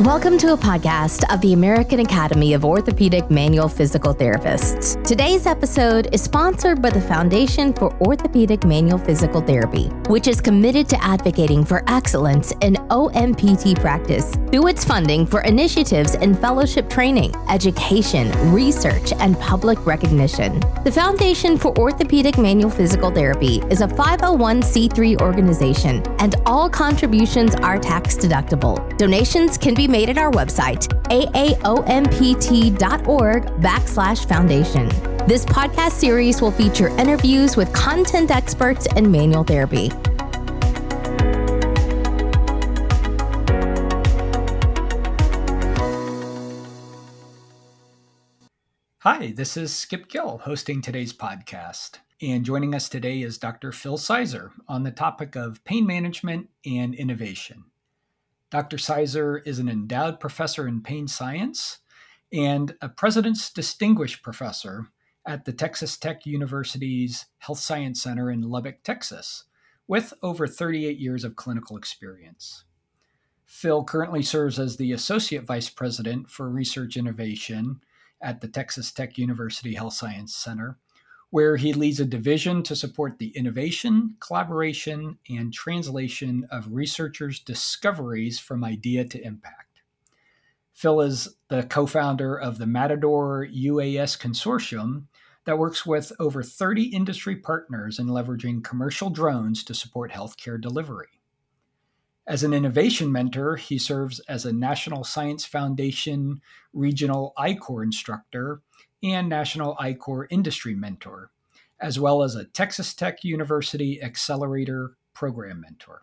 Welcome to a podcast of the American Academy of Orthopedic Manual Physical Therapists. Today's episode is sponsored by the Foundation for Orthopedic Manual Physical Therapy, which is committed to advocating for excellence in OMPT practice through its funding for initiatives in fellowship training, education, research, and public recognition. The Foundation for Orthopedic Manual Physical Therapy is a 501c3 organization, and all contributions are tax deductible. Donations can be made at our website, aaompt.org backslash foundation. This podcast series will feature interviews with content experts in manual therapy. Hi, this is Skip Gill hosting today's podcast. And joining us today is Dr. Phil Sizer on the topic of pain management and innovation. Dr. Sizer is an endowed professor in pain science and a President's Distinguished Professor at the Texas Tech University's Health Science Center in Lubbock, Texas, with over 38 years of clinical experience. Phil currently serves as the Associate Vice President for Research Innovation at the Texas Tech University Health Science Center where he leads a division to support the innovation, collaboration, and translation of researchers' discoveries from idea to impact. Phil is the co founder of the Matador UAS Consortium that works with over 30 industry partners in leveraging commercial drones to support healthcare delivery. As an innovation mentor, he serves as a National Science Foundation regional I-Corps instructor and National I-Corps Industry Mentor, as well as a Texas Tech University Accelerator Program Mentor.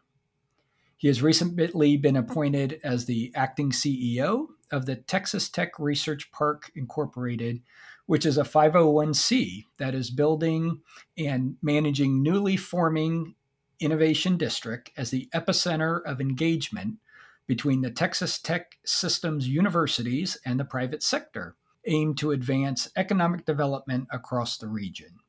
He has recently been appointed as the acting CEO of the Texas Tech Research Park Incorporated, which is a 501c that is building and managing newly forming Innovation District as the epicenter of engagement between the Texas Tech Systems universities and the private sector aimed to advance economic development across the region.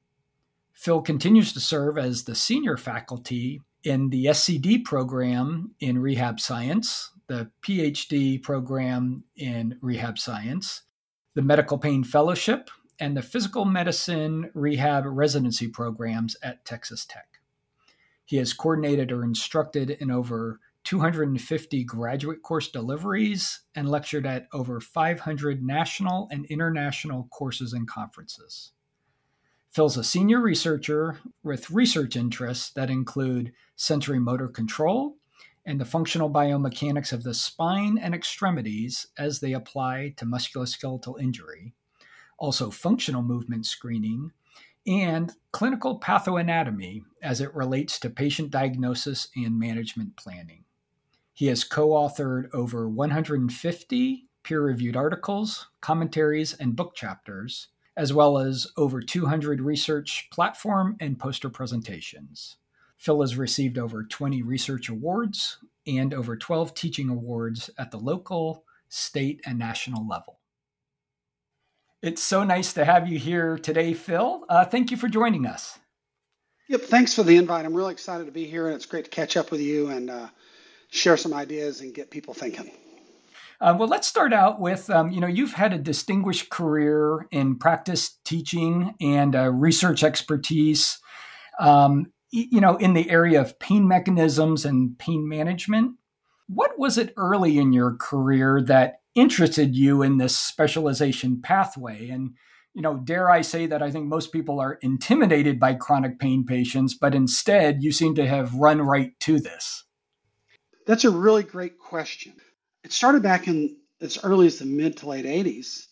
Phil continues to serve as the senior faculty in the SCD program in rehab science, the PhD program in rehab science, the medical pain fellowship, and the physical medicine rehab residency programs at Texas Tech. He has coordinated or instructed in over 250 graduate course deliveries, and lectured at over 500 national and international courses and conferences. Phil's a senior researcher with research interests that include sensory motor control and the functional biomechanics of the spine and extremities as they apply to musculoskeletal injury, also functional movement screening, and clinical pathoanatomy as it relates to patient diagnosis and management planning. He has co authored over 150 peer reviewed articles, commentaries, and book chapters, as well as over 200 research platform and poster presentations. Phil has received over 20 research awards and over 12 teaching awards at the local, state, and national level. It's so nice to have you here today, Phil. Uh, thank you for joining us. Yep, thanks for the invite. I'm really excited to be here, and it's great to catch up with you and uh, share some ideas and get people thinking. Uh, well, let's start out with um, you know you've had a distinguished career in practice teaching and uh, research expertise. Um, you know, in the area of pain mechanisms and pain management. What was it early in your career that interested you in this specialization pathway? And you know, dare I say that I think most people are intimidated by chronic pain patients, but instead you seem to have run right to this. That's a really great question. It started back in as early as the mid to late 80s.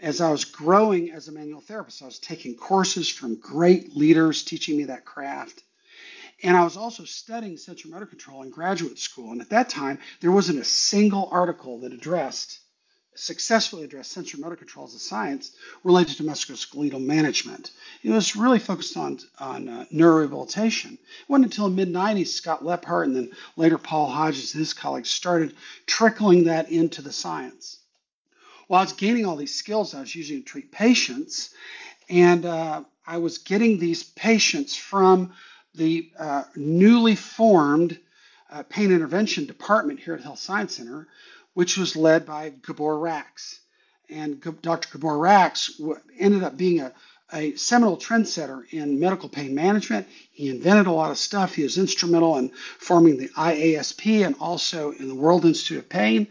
As I was growing as a manual therapist, I was taking courses from great leaders teaching me that craft. And I was also studying central motor control in graduate school. And at that time, there wasn't a single article that addressed successfully addressed sensory motor control as science related to musculoskeletal management. It was really focused on, on uh, neurorehabilitation. It wasn't until the mid 90s Scott Lephart and then later Paul Hodges and his colleagues started trickling that into the science. While I was gaining all these skills, I was using to treat patients, and uh, I was getting these patients from the uh, newly formed uh, pain intervention department here at Health Science Center, which was led by Gabor Racz. And Dr. Gabor Racz ended up being a, a seminal trendsetter in medical pain management. He invented a lot of stuff. He was instrumental in forming the IASP and also in the World Institute of Pain.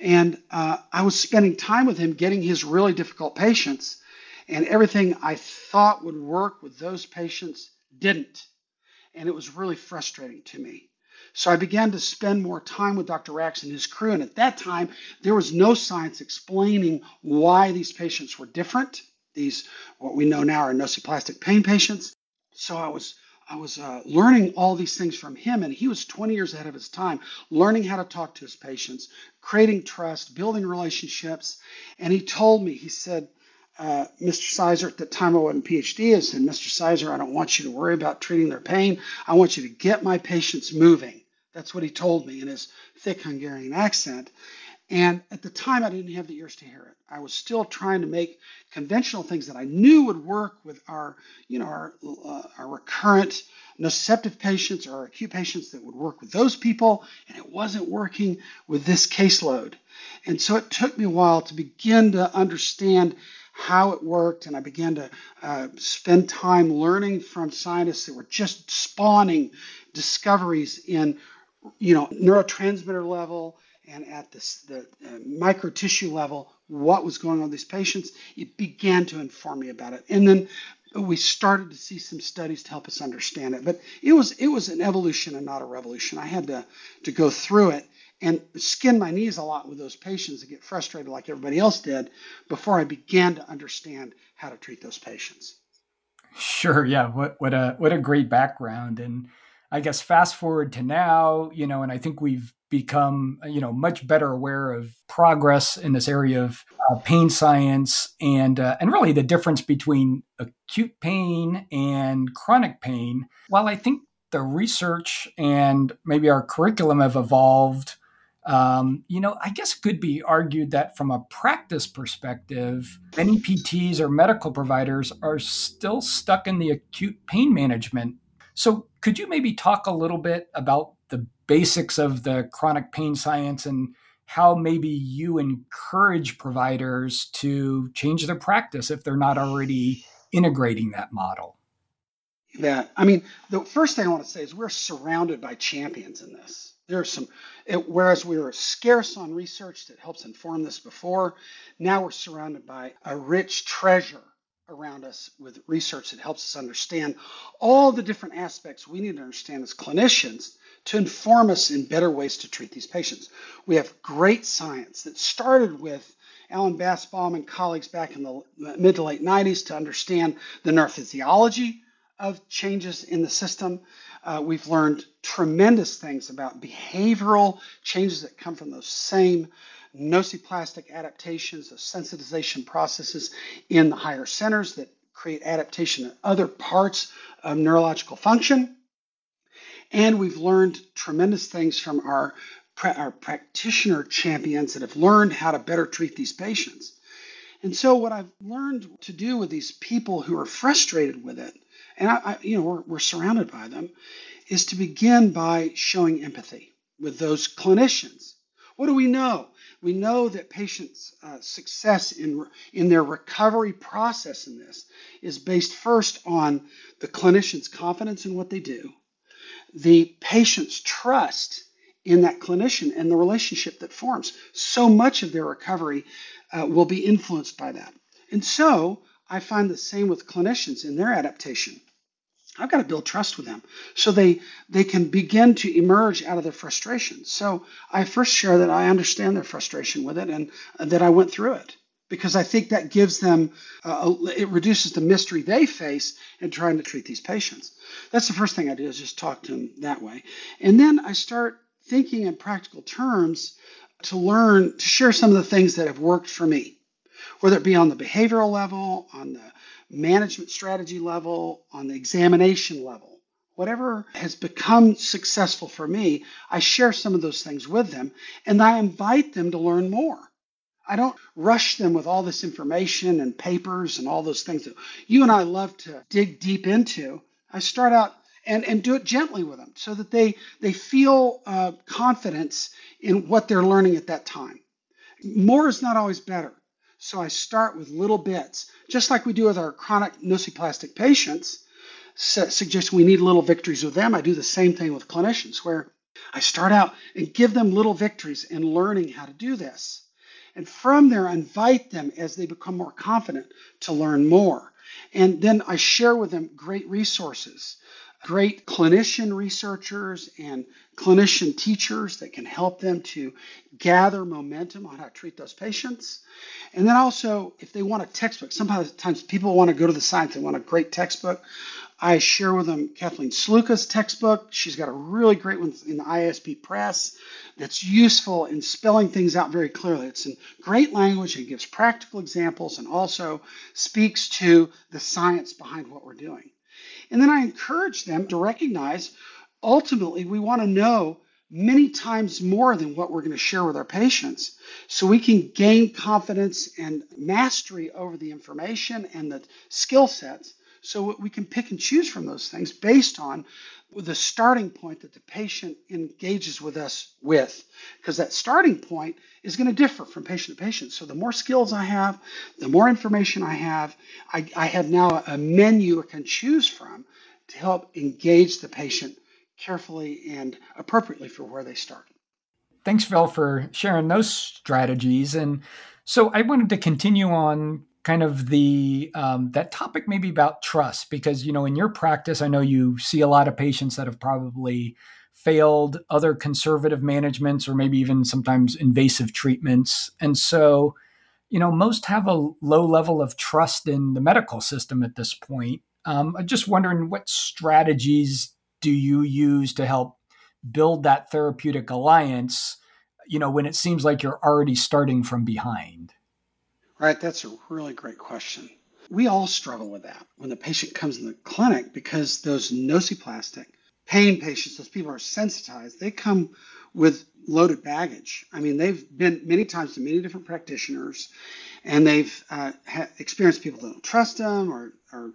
And uh, I was spending time with him getting his really difficult patients, and everything I thought would work with those patients didn't. And it was really frustrating to me. So I began to spend more time with Dr. Racz and his crew. And at that time, there was no science explaining why these patients were different these what we know now are nociplastic pain patients. So I was I was uh, learning all these things from him, and he was 20 years ahead of his time, learning how to talk to his patients, creating trust, building relationships. And he told me, he said, uh, Mr. Sizer, at the time I wasn't PhD, I said, Mr. Sizer, I don't want you to worry about treating their pain. I want you to get my patients moving. That's what he told me in his thick Hungarian accent. And at the time, I didn't have the ears to hear it. I was still trying to make conventional things that I knew would work with our, you know, our, uh, our recurrent nociceptive patients or acute patients that would work with those people, and it wasn't working with this caseload. And so it took me a while to begin to understand how it worked, and I began to uh, spend time learning from scientists that were just spawning discoveries in, you know, neurotransmitter level and at this, the uh, micro tissue level what was going on with these patients. It began to inform me about it, and then we started to see some studies to help us understand it. But it was it was an evolution and not a revolution. I had to to go through it and skin my knees a lot with those patients and get frustrated like everybody else did before I began to understand how to treat those patients. Sure, yeah. What what a what a great background and I guess fast forward to now, you know, and I think we've become, you know, much better aware of progress in this area of uh, pain science and uh, and really the difference between acute pain and chronic pain. While I think the research and maybe our curriculum have evolved, um, you know, I guess could be argued that from a practice perspective, many PTs or medical providers are still stuck in the acute pain management so, could you maybe talk a little bit about the basics of the chronic pain science and how maybe you encourage providers to change their practice if they're not already integrating that model? Yeah, I mean, the first thing I want to say is we're surrounded by champions in this. There are some, it, whereas we were scarce on research that helps inform this before, now we're surrounded by a rich treasure around us with research that helps us understand all the different aspects we need to understand as clinicians to inform us in better ways to treat these patients. We have great science that started with Allan Basbaum and colleagues back in the mid to late 90s to understand the neurophysiology of changes in the system. Uh, we've learned tremendous things about behavioral changes that come from those same nociplastic adaptations of sensitization processes in the higher centers that create adaptation in other parts of neurological function. And we've learned tremendous things from our, our practitioner champions that have learned how to better treat these patients. And so, what I've learned to do with these people who are frustrated with it, and I, I, you know, we're, we're surrounded by them, is to begin by showing empathy with those clinicians. What do we know? We know that patients' uh, success in, in their recovery process in this is based first on the clinician's confidence in what they do, the patient's trust in that clinician and the relationship that forms. So much of their recovery uh, will be influenced by that. And so I find the same with clinicians in their adaptation. I've got to build trust with them so they they can begin to emerge out of their frustration. So I first share that I understand their frustration with it and uh, that I went through it because I think that gives them uh, it reduces the mystery they face in trying to treat these patients. That's the first thing I do is just talk to them that way, and then I start thinking in practical terms to learn to share some of the things that have worked for me, whether it be on the behavioral level, on the management strategy level, on the examination level. Whatever has become successful for me, I share some of those things with them and I invite them to learn more. I don't rush them with all this information and papers and all those things that you and I love to dig deep into. I start out and, and do it gently with them so that they, they feel uh, confidence in what they're learning at that time. More is not always better. So I start with little bits, just like we do with our chronic nociplastic patients, suggesting we need little victories with them. I do the same thing with clinicians, where I start out and give them little victories in learning how to do this. And from there, I invite them as they become more confident to learn more. And then I share with them great resources, great clinician researchers and clinician teachers that can help them to gather momentum on how to treat those patients. And then also, if they want a textbook, sometimes people want to go to the science, they want a great textbook. I share with them Kathleen Sluka's textbook. She's got a really great one in the ISP Press that's useful in spelling things out very clearly. It's in great language and gives practical examples and also speaks to the science behind what we're doing. And then I encourage them to recognize ultimately we want to know many times more than what we're going to share with our patients so we can gain confidence and mastery over the information and the skill sets so we can pick and choose from those things based on the starting point that the patient engages with us with. Because that starting point is going to differ from patient to patient. So the more skills I have, the more information I have, I, I have now a menu I can choose from to help engage the patient carefully and appropriately for where they start. Thanks, Phil, for sharing those strategies. And so I wanted to continue on kind of the um, that topic maybe about trust because you know in your practice i know you see a lot of patients that have probably failed other conservative managements or maybe even sometimes invasive treatments. And so you know most have a low level of trust in the medical system at this point. Um, i'm just wondering what strategies do you use to help build that therapeutic alliance you know when it seems like you're already starting from behind Right, that's a really great question. We all struggle with that when the patient comes in the clinic because those nociplastic pain patients, those people are sensitized, they come with loaded baggage. I mean, they've been many times to many different practitioners and they've uh, ha- experienced people that don't trust them or, or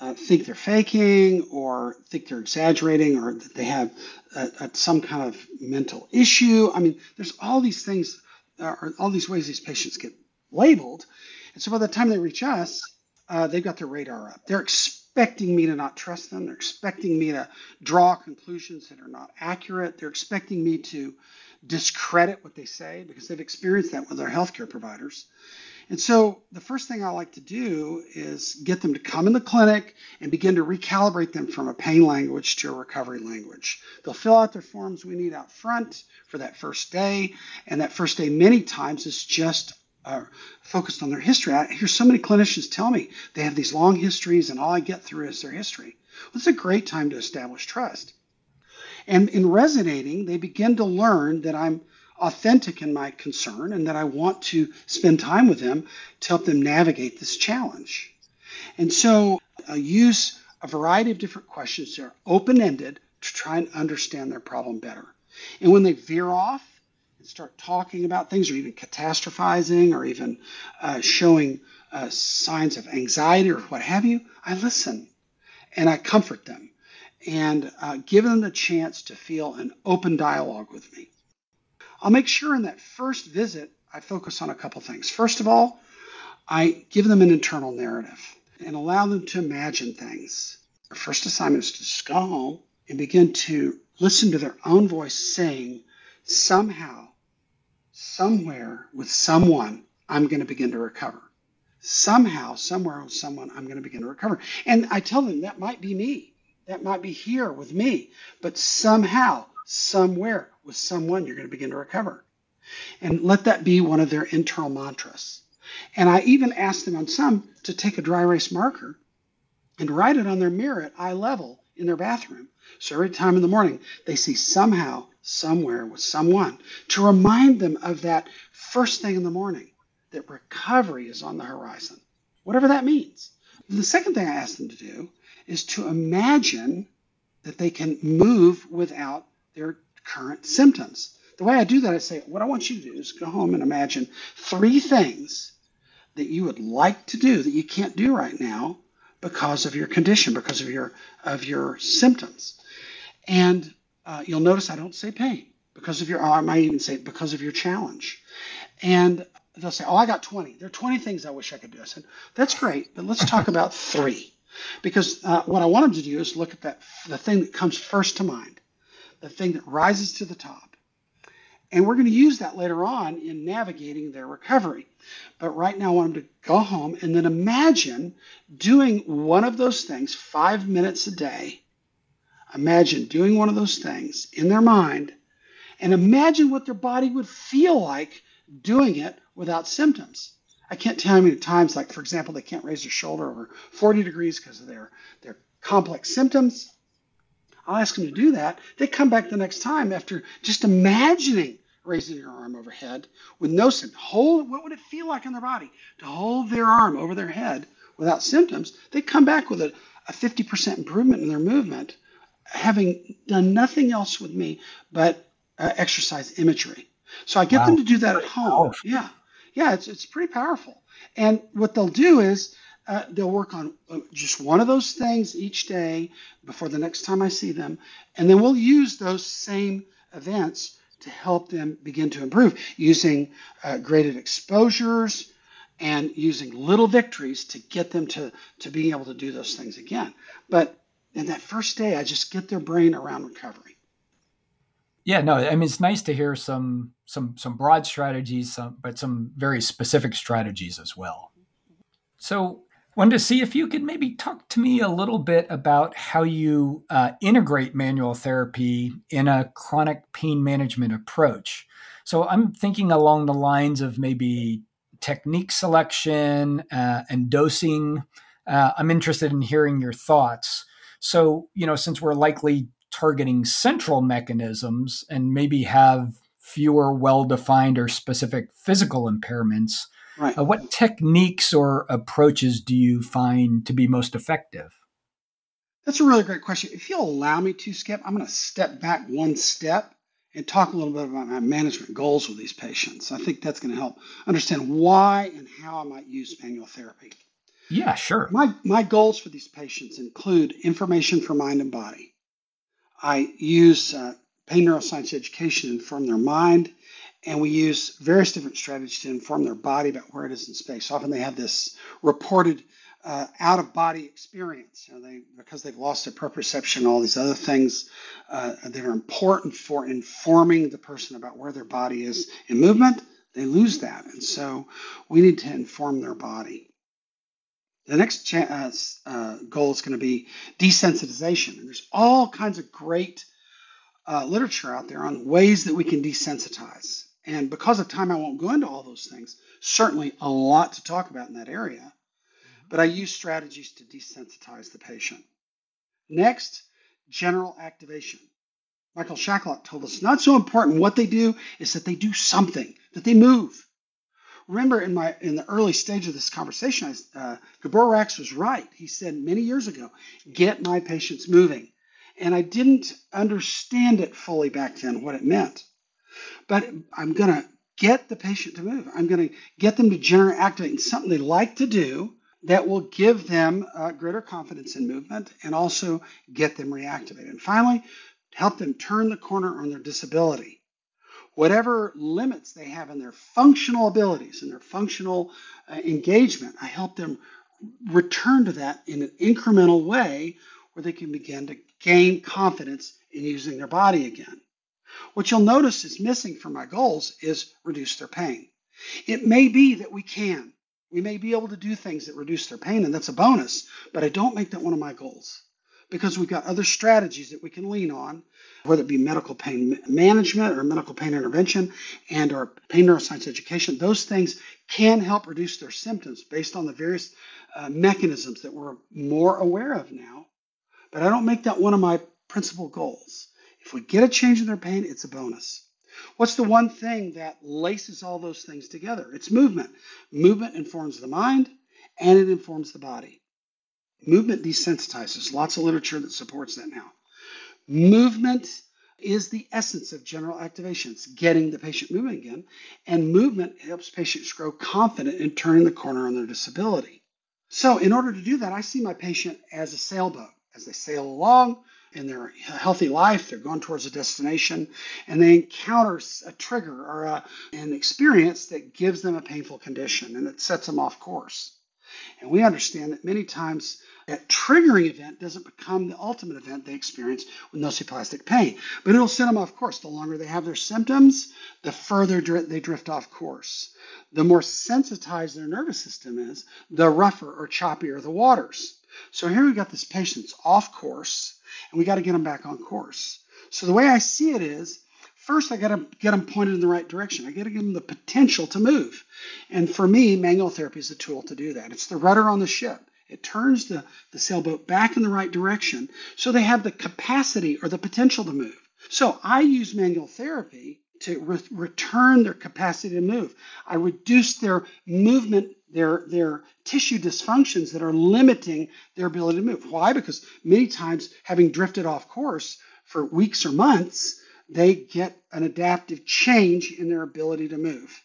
uh, think they're faking or think they're exaggerating or that they have uh, some kind of mental issue. I mean, there's all these things, uh, all these ways these patients get labeled. And so by the time they reach us, uh, they've got their radar up. They're expecting me to not trust them. They're expecting me to draw conclusions that are not accurate. They're expecting me to discredit what they say because they've experienced that with their healthcare providers. And so the first thing I like to do is get them to come in the clinic and begin to recalibrate them from a pain language to a recovery language. They'll fill out their forms we need out front for that first day. And that first day, many times, is just are focused on their history. I hear so many clinicians tell me they have these long histories and all I get through is their history. Well, it's a great time to establish trust. And in resonating, they begin to learn that I'm authentic in my concern and that I want to spend time with them to help them navigate this challenge. And so I use a variety of different questions that are open ended to try and understand their problem better. And when they veer off, start talking about things or even catastrophizing or even uh, showing uh, signs of anxiety or what have you, I listen and I comfort them and uh, give them the chance to feel an open dialogue with me. I'll make sure in that first visit I focus on a couple things. First of all, I give them an internal narrative and allow them to imagine things. Our first assignment is to home and begin to listen to their own voice saying, somehow somewhere with someone, I'm going to begin to recover. Somehow, somewhere with someone, I'm going to begin to recover. And I tell them that might be me. That might be here with me. But somehow, somewhere with someone, you're going to begin to recover. And let that be one of their internal mantras. And I even ask them on some to take a dry erase marker and write it on their mirror at eye level in their bathroom. So every time in the morning, they see somehow somewhere with someone to remind them of that first thing in the morning that recovery is on the horizon, whatever that means. The second thing I ask them to do is to imagine that they can move without their current symptoms. The way I do that, I say, what I want you to do is go home and imagine three things that you would like to do that you can't do right now, because of your condition, because of your of your symptoms. And uh, you'll notice I don't say pain because of your. I might even say because of your challenge. And they'll say, "Oh, I got 20. There are 20 things I wish I could do." I said, "That's great, but let's talk about three, because uh, what I want them to do is look at that the thing that comes first to mind, the thing that rises to the top, and we're going to use that later on in navigating their recovery. But right now, I want them to go home and then imagine doing one of those things five minutes a day. Imagine doing one of those things in their mind and imagine what their body would feel like doing it without symptoms. I can't tell you how many times, like for example, they can't raise their shoulder over 40 degrees because of their, their complex symptoms. I'll ask them to do that. They come back the next time after just imagining raising your arm overhead with no symptoms. Hold, what would it feel like in their body to hold their arm over their head without symptoms? They come back with a, a 50% improvement in their movement, having done nothing else with me but uh, exercise imagery. So I get wow. them to do that at home. Yeah, yeah, it's it's pretty powerful. And what they'll do is uh, they'll work on uh, just one of those things each day before the next time I see them, and then we'll use those same events to help them begin to improve using uh, graded exposures and using little victories to get them to to being able to do those things again. But in that first day, I just get their brain around recovery. Yeah, no, I mean it's nice to hear some some some broad strategies, some, but some very specific strategies as well. So, wanted to see if you could maybe talk to me a little bit about how you uh, integrate manual therapy in a chronic pain management approach. So, I'm thinking along the lines of maybe technique selection uh, and dosing. Uh, I'm interested in hearing your thoughts. So, you know, since we're likely targeting central mechanisms and maybe have fewer well defined or specific physical impairments, right. uh, what techniques or approaches do you find to be most effective? That's a really great question. If you'll allow me to, Skip, I'm going to step back one step and talk a little bit about my management goals with these patients. I think that's going to help understand why and how I might use manual therapy. Yeah, sure. My, my goals for these patients include information for mind and body, I use uh, pain neuroscience education to inform their mind, and we use various different strategies to inform their body about where it is in space. Often they have this reported uh, out of body experience. You know, they, because they've lost their proprioception, all these other things uh, that are important for informing the person about where their body is in movement, they lose that. And so we need to inform their body. The next cha- uh, uh, goal is going to be desensitization. And there's all kinds of great uh, literature out there on ways that we can desensitize. And because of time, I won't go into all those things. Certainly, a lot to talk about in that area. But I use strategies to desensitize the patient. Next, general activation. Michael Shacklock told us not so important what they do is that they do something, that they move remember in my in the early stage of this conversation, I, uh, Gabor Racz was right. He said many years ago, "Get my patients moving," and I didn't understand it fully back then what it meant. But I'm going to get the patient to move. I'm going to get them to generate activate in something they like to do that will give them uh, greater confidence in movement and also get them reactivated. And finally, help them turn the corner on their disability whatever limits they have in their functional abilities and their functional uh, engagement, I help them return to that in an incremental way where they can begin to gain confidence in using their body again. What you'll notice is missing from my goals is reduce their pain. It may be that we can. We may be able to do things that reduce their pain, and that's a bonus, but I don't make that one of my goals because we've got other strategies that we can lean on, whether it be medical pain management or medical pain intervention and or pain neuroscience education. Those things can help reduce their symptoms based on the various uh, mechanisms that we're more aware of now. But I don't make that one of my principal goals. If we get a change in their pain, it's a bonus. What's the one thing that laces all those things together? It's movement. Movement informs the mind and it informs the body. Movement desensitizes. Lots of literature that supports that now. Movement is the essence of general activation. It's getting the patient moving again. And movement helps patients grow confident in turning the corner on their disability. So, in order to do that, I see my patient as a sailboat. As they sail along in their healthy life, they're going towards a destination, and they encounter a trigger or a, an experience that gives them a painful condition and it sets them off course. And we understand that many times that triggering event doesn't become the ultimate event they experience with nociplastic pain, but it'll send them off course. The longer they have their symptoms, the further they drift off course. The more sensitized their nervous system is, the rougher or choppier the waters. So here we've got this patient's off course, and we got to get them back on course. So the way I see it is, first I got to get them pointed in the right direction. I got to give them the potential to move. And for me, manual therapy is a tool to do that. It's the rudder on the ship. It turns the, the sailboat back in the right direction so they have the capacity or the potential to move. So I use manual therapy to re- return their capacity to move. I reduce their movement, their, their tissue dysfunctions that are limiting their ability to move. Why? Because many times, having drifted off course for weeks or months, they get an adaptive change in their ability to move.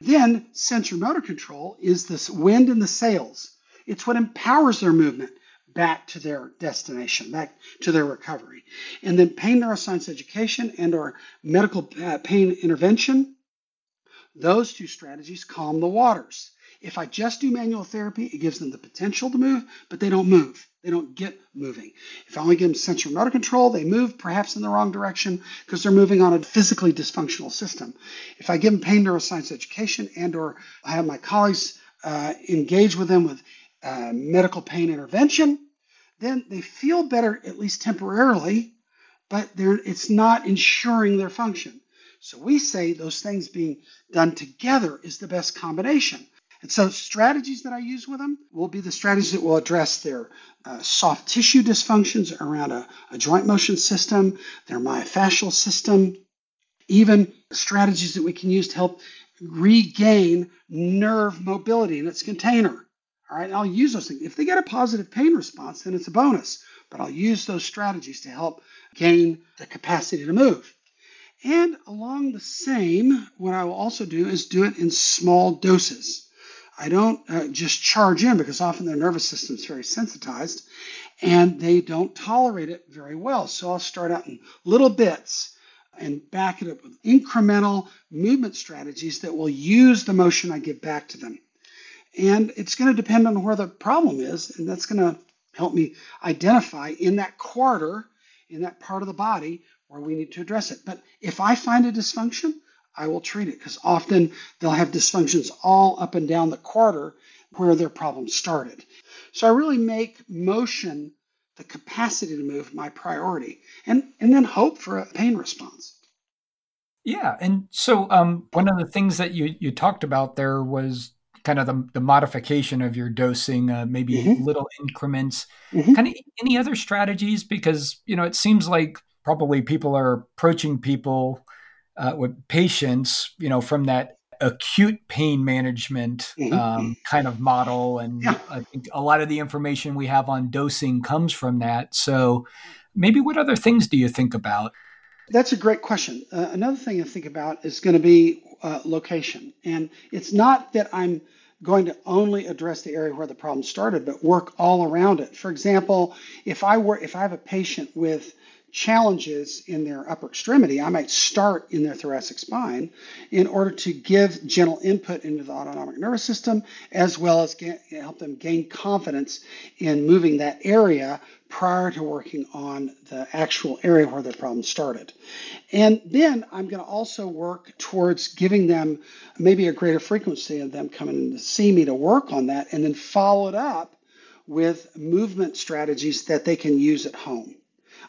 Then, sensor motor control is this wind in the sails. It's what empowers their movement back to their destination, back to their recovery. And then pain neuroscience education and or medical uh, pain intervention, those two strategies calm the waters. If I just do manual therapy, it gives them the potential to move, but they don't move. They don't get moving. If I only give them sensory motor control, they move perhaps in the wrong direction because they're moving on a physically dysfunctional system. If I give them pain neuroscience education and or I have my colleagues uh, engage with them with uh, medical pain intervention, then they feel better at least temporarily, but it's not ensuring their function. So we say those things being done together is the best combination. And so strategies that I use with them will be the strategies that will address their uh, soft tissue dysfunctions around a, a joint motion system, their myofascial system, even strategies that we can use to help regain nerve mobility in its container. All right, and I'll use those things. If they get a positive pain response, then it's a bonus. But I'll use those strategies to help gain the capacity to move. And along the same, what I will also do is do it in small doses. I don't uh, just charge in because often their nervous system is very sensitized and they don't tolerate it very well. So I'll start out in little bits and back it up with incremental movement strategies that will use the motion I give back to them. And it's going to depend on where the problem is, and that's going to help me identify in that quarter, in that part of the body, where we need to address it. But if I find a dysfunction, I will treat it because often they'll have dysfunctions all up and down the quarter where their problem started. So I really make motion, the capacity to move, my priority, and, and then hope for a pain response. Yeah. And so um, one of the things that you, you talked about there was kind of the, the modification of your dosing, uh, maybe mm-hmm. little increments. Mm-hmm. Kind of any other strategies? Because you know, it seems like probably people are approaching people uh, with patients, you know, from that acute pain management mm-hmm. um, kind of model, and yeah. I think a lot of the information we have on dosing comes from that. So, maybe what other things do you think about? That's a great question. Uh, another thing to think about is going to be uh, location. And it's not that I'm going to only address the area where the problem started, but work all around it. For example, if I were if I have a patient with challenges in their upper extremity, I might start in their thoracic spine in order to give gentle input into the autonomic nervous system, as well as get, help them gain confidence in moving that area prior to working on the actual area where the problem started. And then I'm going to also work towards giving them maybe a greater frequency of them coming to see me to work on that, and then follow it up with movement strategies that they can use at home.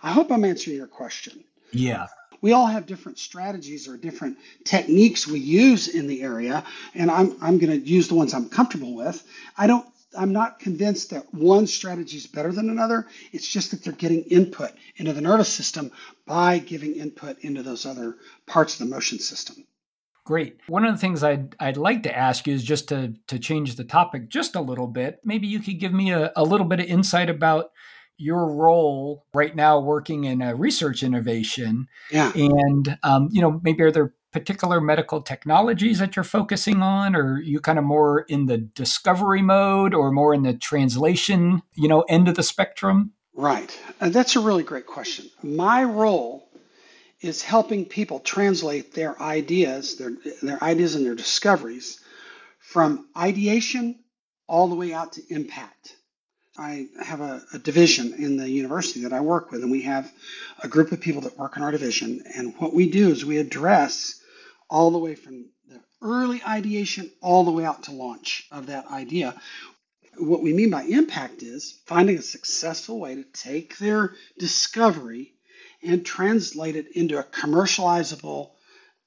I hope I'm answering your question. Yeah. We all have different strategies or different techniques we use in the area, and I'm, I'm going to use the ones I'm comfortable with. I don't I'm not convinced that one strategy is better than another. It's just that they're getting input into the nervous system by giving input into those other parts of the motion system. Great. One of the things I'd, I'd like to ask you is just to, to change the topic just a little bit. Maybe you could give me a, a little bit of insight about your role right now working in a research innovation yeah. and um, you know maybe are there particular medical technologies that you're focusing on, or you kind of more in the discovery mode, or more in the translation, you know, end of the spectrum? Right. Uh, that's a really great question. My role is helping people translate their ideas, their, their ideas and their discoveries from ideation all the way out to impact. I have a, a, division in the university that I work with, and we have a group of people that work in our division. And what we do is we address all the way from the early ideation all the way out to launch of that idea. What we mean by impact is finding a successful way to take their discovery and translate it into a commercializable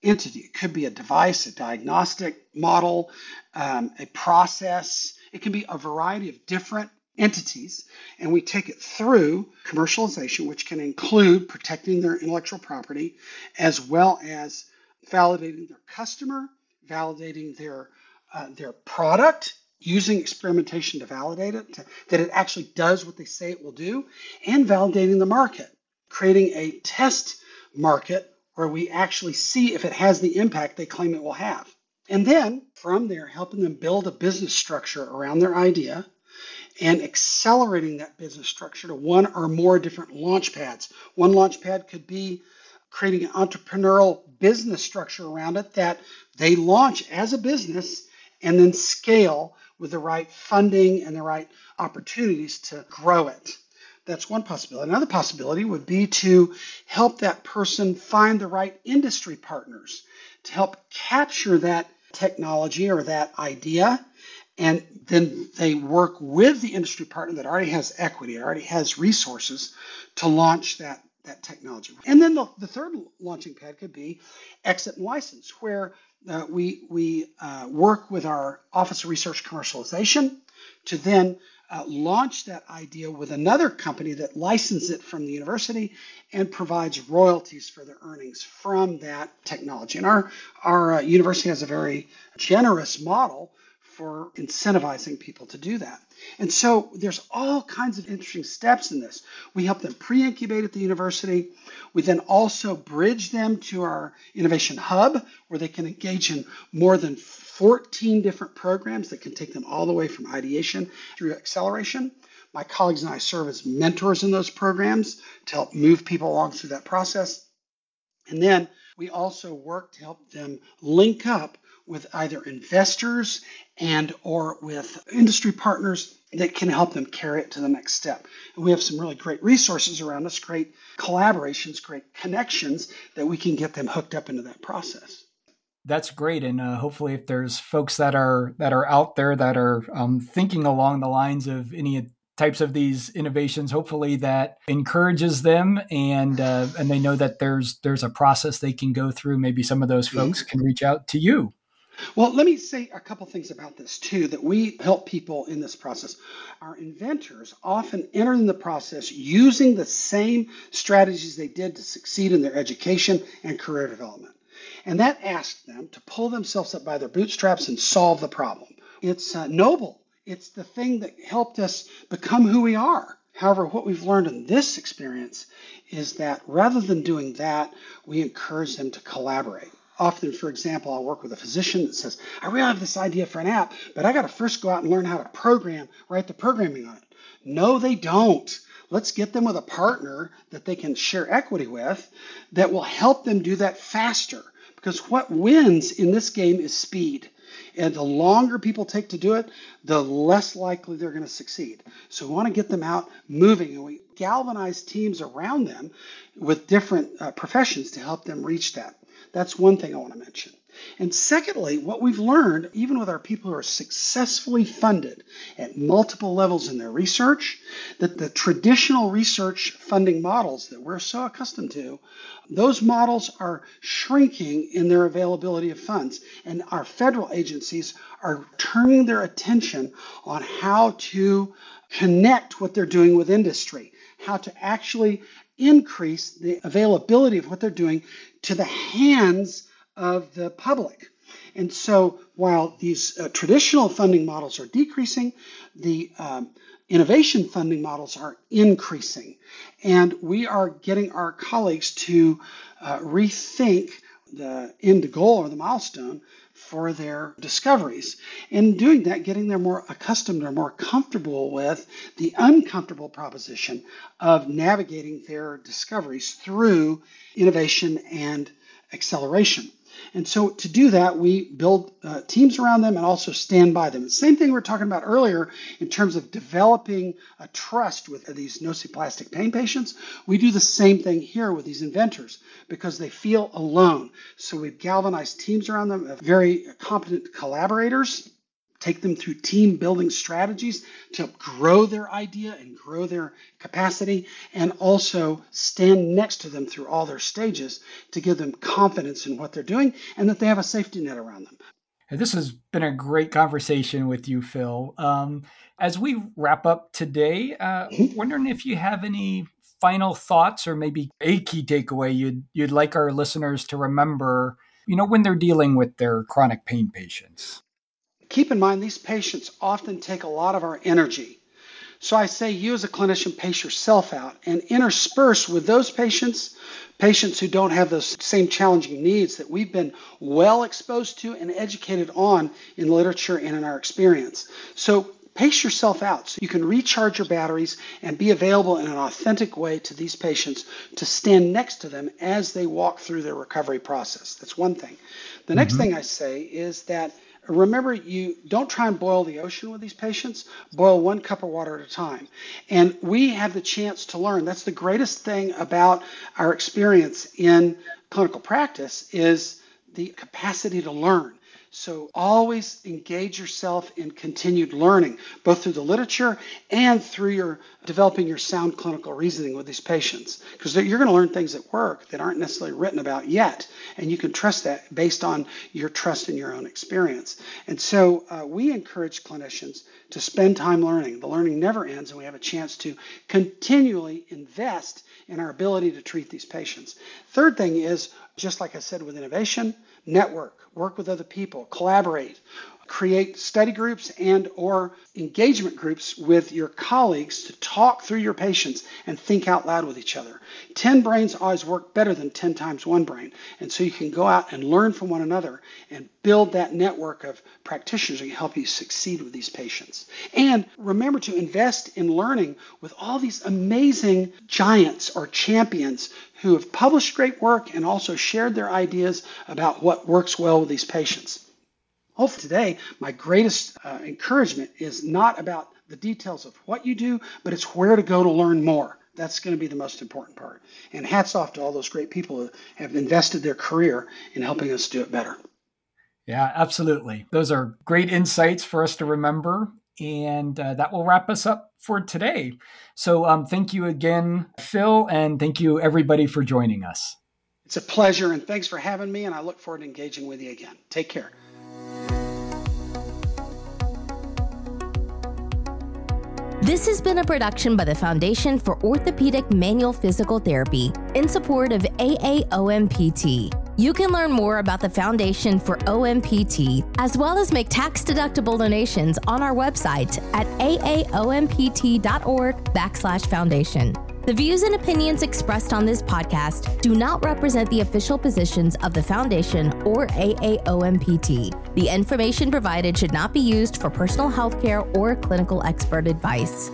entity. It could be a device, a diagnostic model, um, a process. It can be a variety of different entities, and we take it through commercialization, which can include protecting their intellectual property as well as validating their customer, validating their uh, their product, using experimentation to validate it, to, that it actually does what they say it will do, and validating the market creating a test market where we actually see if it has the impact they claim it will have. And then from there, helping them build a business structure around their idea and accelerating that business structure to one or more different launch pads. One launch pad could be creating an entrepreneurial business structure around it that they launch as a business and then scale with the right funding and the right opportunities to grow it. That's one possibility. Another possibility would be to help that person find the right industry partners to help capture that technology or that idea. And then they work with the industry partner that already has equity, already has resources to launch that, that technology. And then the, the third launching pad could be exit and license, where uh, we, we uh, work with our Office of Research Commercialization to then uh, launch that idea with another company that licenses it from the university and provides royalties for their earnings from that technology. And our, our uh, university has a very generous model for incentivizing people to do that. And so there's all kinds of interesting steps in this. We help them pre incubate at the university. We then also bridge them to our innovation hub where they can engage in more than 14 different programs that can take them all the way from ideation through acceleration. My colleagues and I serve as mentors in those programs to help move people along through that process. And then we also work to help them link up with either investors and or with industry partners that can help them carry it to the next step. And we have some really great resources around us, great collaborations, great connections that we can get them hooked up into that process. That's great, and uh, hopefully, if there's folks that are that are out there that are um, thinking along the lines of any types of these innovations, hopefully that encourages them, and uh, and they know that there's there's a process they can go through. Maybe some of those folks can reach out to you. Well, let me say a couple things about this too that we help people in this process. Our inventors often enter in the process using the same strategies they did to succeed in their education and career development. And that asked them to pull themselves up by their bootstraps and solve the problem. It's uh, noble. It's the thing that helped us become who we are. However, what we've learned in this experience is that rather than doing that, we encourage them to collaborate. Often, for example, I'll work with a physician that says, I really have this idea for an app, but I got to first go out and learn how to program, write the programming on it. No, they don't. Let's get them with a partner that they can share equity with that will help them do that faster. Because what wins in this game is speed. And the longer people take to do it, the less likely they're going to succeed. So we want to get them out moving and we galvanize teams around them with different uh, professions to help them reach that. That's one thing I want to mention. And secondly, what we've learned, even with our people who are successfully funded at multiple levels in their research, that the traditional research funding models that we're so accustomed to, those models are shrinking in their availability of funds. And our federal agencies are turning their attention on how to connect what they're doing with industry, how to actually increase the availability of what they're doing to the hands of the public. And so while these uh, traditional funding models are decreasing, the um, innovation funding models are increasing. And we are getting our colleagues to uh, rethink the end goal or the milestone for their discoveries. In doing that, getting them more accustomed or more comfortable with the uncomfortable proposition of navigating their discoveries through innovation and acceleration. And so to do that, we build uh, teams around them and also stand by them. Same thing we are talking about earlier in terms of developing a trust with these nociplastic pain patients. We do the same thing here with these inventors because they feel alone. So we've galvanized teams around them of very competent collaborators take them through team building strategies to grow their idea and grow their capacity, and also stand next to them through all their stages to give them confidence in what they're doing and that they have a safety net around them. This has been a great conversation with you, Phil. Um, as we wrap up today, uh, mm-hmm. wondering if you have any final thoughts or maybe a key takeaway you'd you'd like our listeners to remember, you know, when they're dealing with their chronic pain patients keep in mind these patients often take a lot of our energy. So I say you as a clinician pace yourself out and intersperse with those patients, patients who don't have those same challenging needs that we've been well exposed to and educated on in literature and in our experience. So pace yourself out so you can recharge your batteries and be available in an authentic way to these patients to stand next to them as they walk through their recovery process. That's one thing. The next mm-hmm. thing I say is that Remember, you don't try and boil the ocean with these patients. Boil one cup of water at a time. And we have the chance to learn. That's the greatest thing about our experience in clinical practice is the capacity to learn. So always engage yourself in continued learning, both through the literature and through your developing your sound clinical reasoning with these patients. Because you're going to learn things at work that aren't necessarily written about yet. And you can trust that based on your trust in your own experience. And so uh, we encourage clinicians to spend time learning. The learning never ends, and we have a chance to continually invest in our ability to treat these patients. Third thing is, just like I said with innovation, network, work with other people, collaborate, create study groups and or engagement groups with your colleagues to talk through your patients and think out loud with each other. 10 brains always work better than 10 times one brain. And so you can go out and learn from one another and build that network of practitioners who can help you succeed with these patients. And remember to invest in learning with all these amazing giants or champions who have published great work and also shared their ideas about what works well with these patients. Hopefully, today, my greatest uh, encouragement is not about the details of what you do, but it's where to go to learn more. That's going to be the most important part. And hats off to all those great people who have invested their career in helping us do it better. Yeah, absolutely. Those are great insights for us to remember. And uh, that will wrap us up for today. So um, thank you again, Phil, and thank you everybody for joining us. It's a pleasure, and thanks for having me. And I look forward to engaging with you again. Take care. This has been a production by the Foundation for Orthopedic Manual Physical Therapy in support of AAOMPT. You can learn more about the Foundation for OMPT as well as make tax deductible donations on our website at aaompt.org backslash foundation. The views and opinions expressed on this podcast do not represent the official positions of the Foundation or AAOMPT. The information provided should not be used for personal health care or clinical expert advice.